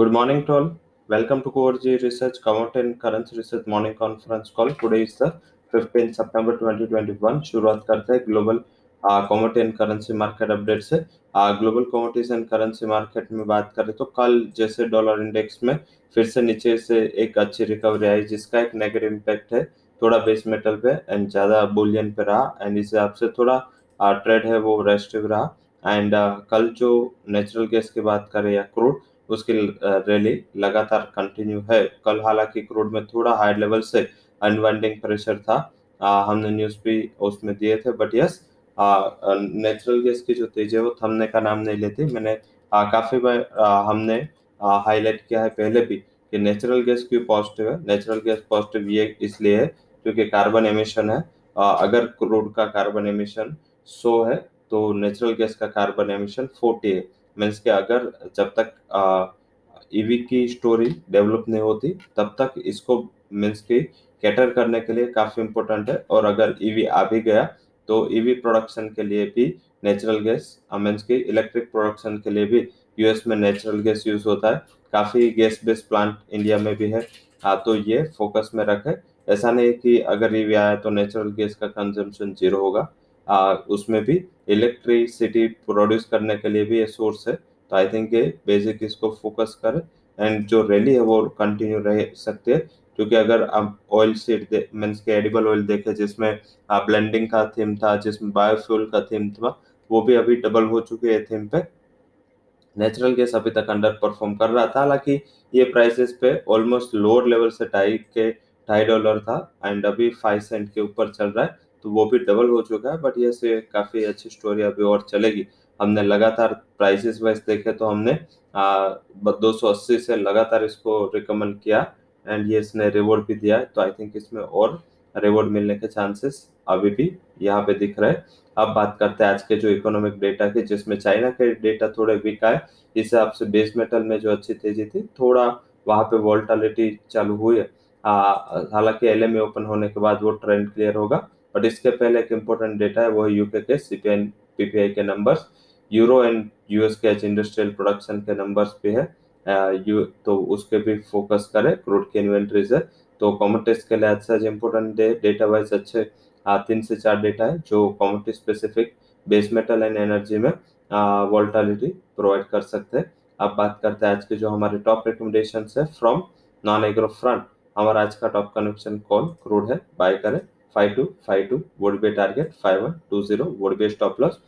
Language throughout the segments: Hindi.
Good morning to all. Welcome to Core G Research Commodity Currency Research Morning Conference Call. Today is the 15 सितंबर 2021. शुरुआत करते हैं global commodity and currency market update से global commodities and currency market में बात करें तो कल जैसे डॉलर इंडेक्स में फिर से नीचे से एक अच्छी रिकवरी आई जिसका एक नेगेटिव इम्पैक्ट है थोड़ा बेस मेटल पे एंड ज़्यादा बुलियन पे रहा एंड इस हिसाब से थोड़ा ट्रेड है वो रेस्टिव रहा एंड कल जो नेचुरल गैस की बात करें या क्रूड उसकी रैली लगातार कंटिन्यू है। कल हालाँकि क्रूड में थोड़ा हाई लेवल से अनवाइंडिंग प्रेशर था। आ, हमने न्यूज़ भी उसमें दिए थे बट यस नेचुरल गैस की जो तेज़ी है वो थमने का नाम नहीं लेती। मैंने आ, काफ़ी बार हमने हाईलाइट किया है पहले भी कि नेचुरल गैस क्यों पॉजिटिव है। नेचुरल गैस पॉजिटिव ये इसलिए है क्योंकि कार्बन एमिशन है। आ, अगर क्रूड का कार्बन एमिशन सो है तो नेचुरल गैस का कार्बन एमिशन फोर्टी है। मीन्स के अगर जब तक ईवी e की स्टोरी डेवलप नहीं होती तब तक इसको मीन्स की कैटर करने के लिए काफ़ी इम्पोर्टेंट है। और अगर ईवी e आ भी गया तो ईवी e प्रोडक्शन के लिए भी नेचुरल गैस मीन्स की इलेक्ट्रिक प्रोडक्शन के लिए भी यूएस में नेचुरल गैस यूज़ होता है। काफ़ी गैस बेस्ड प्लांट इंडिया में भी है। हाँ तो ये फोकस में रखे। ऐसा नहीं कि अगर ईवी आया तो नेचुरल गैस का कंजम्पशन ज़ीरो होगा। आ, उसमें भी इलेक्ट्रिसिटी प्रोड्यूस करने के लिए भी ये सोर्स है। तो आई थिंक ये बेसिक इसको फोकस कर एंड जो रैली है वो कंटिन्यू रह सकते हैं। क्योंकि अगर आप ऑयल सीड मीन्स के एडिबल ऑयल देखे जिसमें ब्लेंडिंग का थीम था, जिसमें बायोफ्यूल का थीम था, वो भी अभी डबल हो चुके हैं थीम पे। नेचुरल गैस अभी तक अंडर परफॉर्म कर रहा था, हालाँकि ये प्राइसेस पे ऑलमोस्ट लोअर लेवल से ढाई के ढाई डॉलर था एंड अभी फाइव सेंट के ऊपर चल रहा है। तो वो भी डबल हो चुका है बट ये से काफ़ी अच्छी स्टोरी अभी और चलेगी। हमने लगातार प्राइसेस वाइज देखे तो हमने दो सौ अस्सी से लगातार इसको रिकमेंड किया एंड ये इसने रिवॉर्ड भी दिया है तो आई थिंक इसमें और रिवॉर्ड मिलने के चांसेस अभी भी यहाँ पे दिख रहे हैं। अब बात करते हैं आज के जो इकोनॉमिक डेटा के, जिसमें चाइना के डेटा थोड़े वीक आए, इस हिसाब से बेस मेटल में जो अच्छी तेज़ी थी, थोड़ा वहाँ पे वोल्टालिटी चालू हुई है। हालाँकि एल ओपन होने के बाद वो ट्रेंड क्लियर होगा बट इसके पहले एक इम्पोर्टेंट डेटा है, वो है यूके के सीपीएन पीपीआई के नंबर्स यूरो एंड यूएस के इंडस्ट्रियल प्रोडक्शन के नंबर्स भी है. यू तो उसके भी फोकस करें क्रूड की इन्वेंट्रीज है तो कॉमोडिटीज के लिए अच्छा इम्पोर्टेंट डे डेटा वाइज अच्छे तीन से चार डेटा है, जो commodity specific base metal and energy में वोल्टालिटी प्रोवाइड कर सकते हैं. अब बात करते हैं आज के जो हमारे टॉप रिकमेंडेशन है फ्रॉम नॉन एग्रो फ्रंट हमारा आज का टॉप कनेक्शन कॉल क्रूड है बाय करें. Five two five two would be target five one, two zero would be stop loss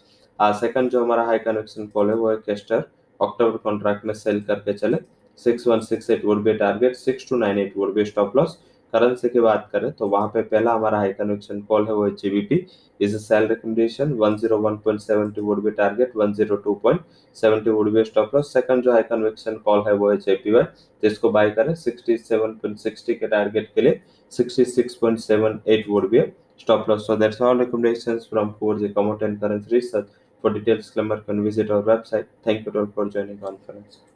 second जो हमारा हाई कनेक्शन कॉल है, वो है कैस्टर अक्टूबर कॉन्ट्रैक्ट में सेल करके चले. Six one six eight would be target six two nine eight would be stop loss currency की बात करें तो वहाँ पे पहला हमारा हाई कन्वेक्शन कॉल है वो है GBP is sell recommendation 101.70 would be target 102.70 would be stop loss second जो हाई कन्वेक्शन कॉल है वो है जेपीवाई जिसको बाय करें 67.60 के टारगेट के लिए 66.78 would be a stop loss. So that's all recommendations from Forge Commodity and Currency Research. For details, disclaimer, can visit our website. Thank you all for joining conference.